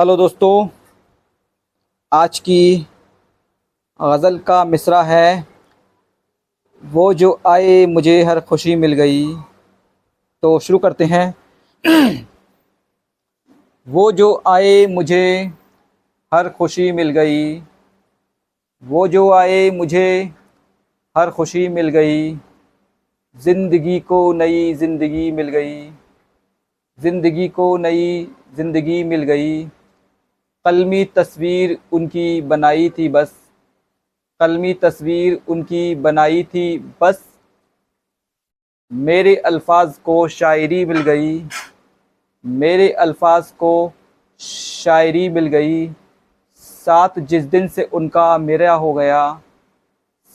Hello दोस्तों, आज की गज़ल का मिसरा है। वो जो आए, मुझे हर खुशी मिल गई। तो शुरू करते हैं। वो जो आए, मुझे हर खुशी मिल गई। वो जो आए, मुझे हर खुशी मिल गई। ज़िंदगी को नई ज़िंदगी मिल गई। ज़िंदगी को नई ज़िंदगी मिल गई। कलमी तस्वीर उनकी बनाई थी बस। कलमी तस्वीर उनकी बनाई थी बस। मेरे अल्फाज को शायरी मिल गई। मेरे अल्फाज को शायरी मिल गई। साथ जिस दिन से उनका मेरा हो गया।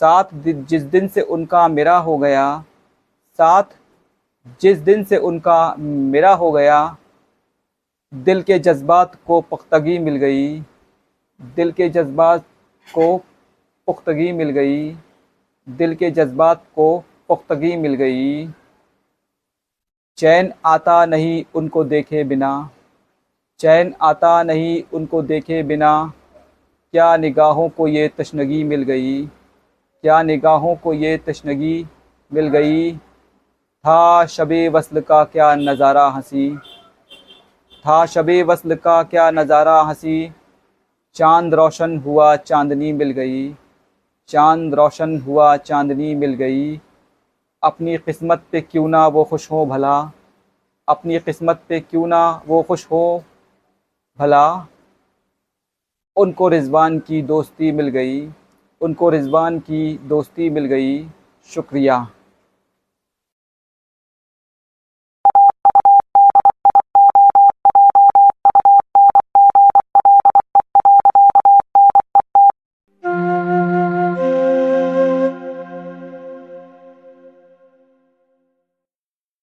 साथ जिस दिन से उनका मेरा हो गया। साथ जिस दिन से उनका मेरा हो गया। दिल के जज्बात को पुख्तगी मिल गई। दिल के जज्बात को पुख्तगी मिल गई। दिल के जज्बात को पुख्तगी मिल गई। चैन आता नहीं उनको देखे बिना। चैन आता नहीं उनको देखे बिना। क्या निगाहों को ये तशनगी मिल गई? क्या निगाहों को ये तशनगी मिल गई? था शब वसल का क्या नज़ारा हँसी? था, शब वसल का क्या नज़ारा हँसी। चाँद रोशन हुआ, चांदनी मिल गई। चाँद रोशन हुआ, चांदनी मिल गई। अपनी किस्मत पे क्यों ना वो खुश हो भला? अपनी किस्मत पे क्यों ना वो खुश हो भला? उनको रिजवान की दोस्ती मिल गई। उनको रिजवान की दोस्ती मिल गई। शुक्रिया।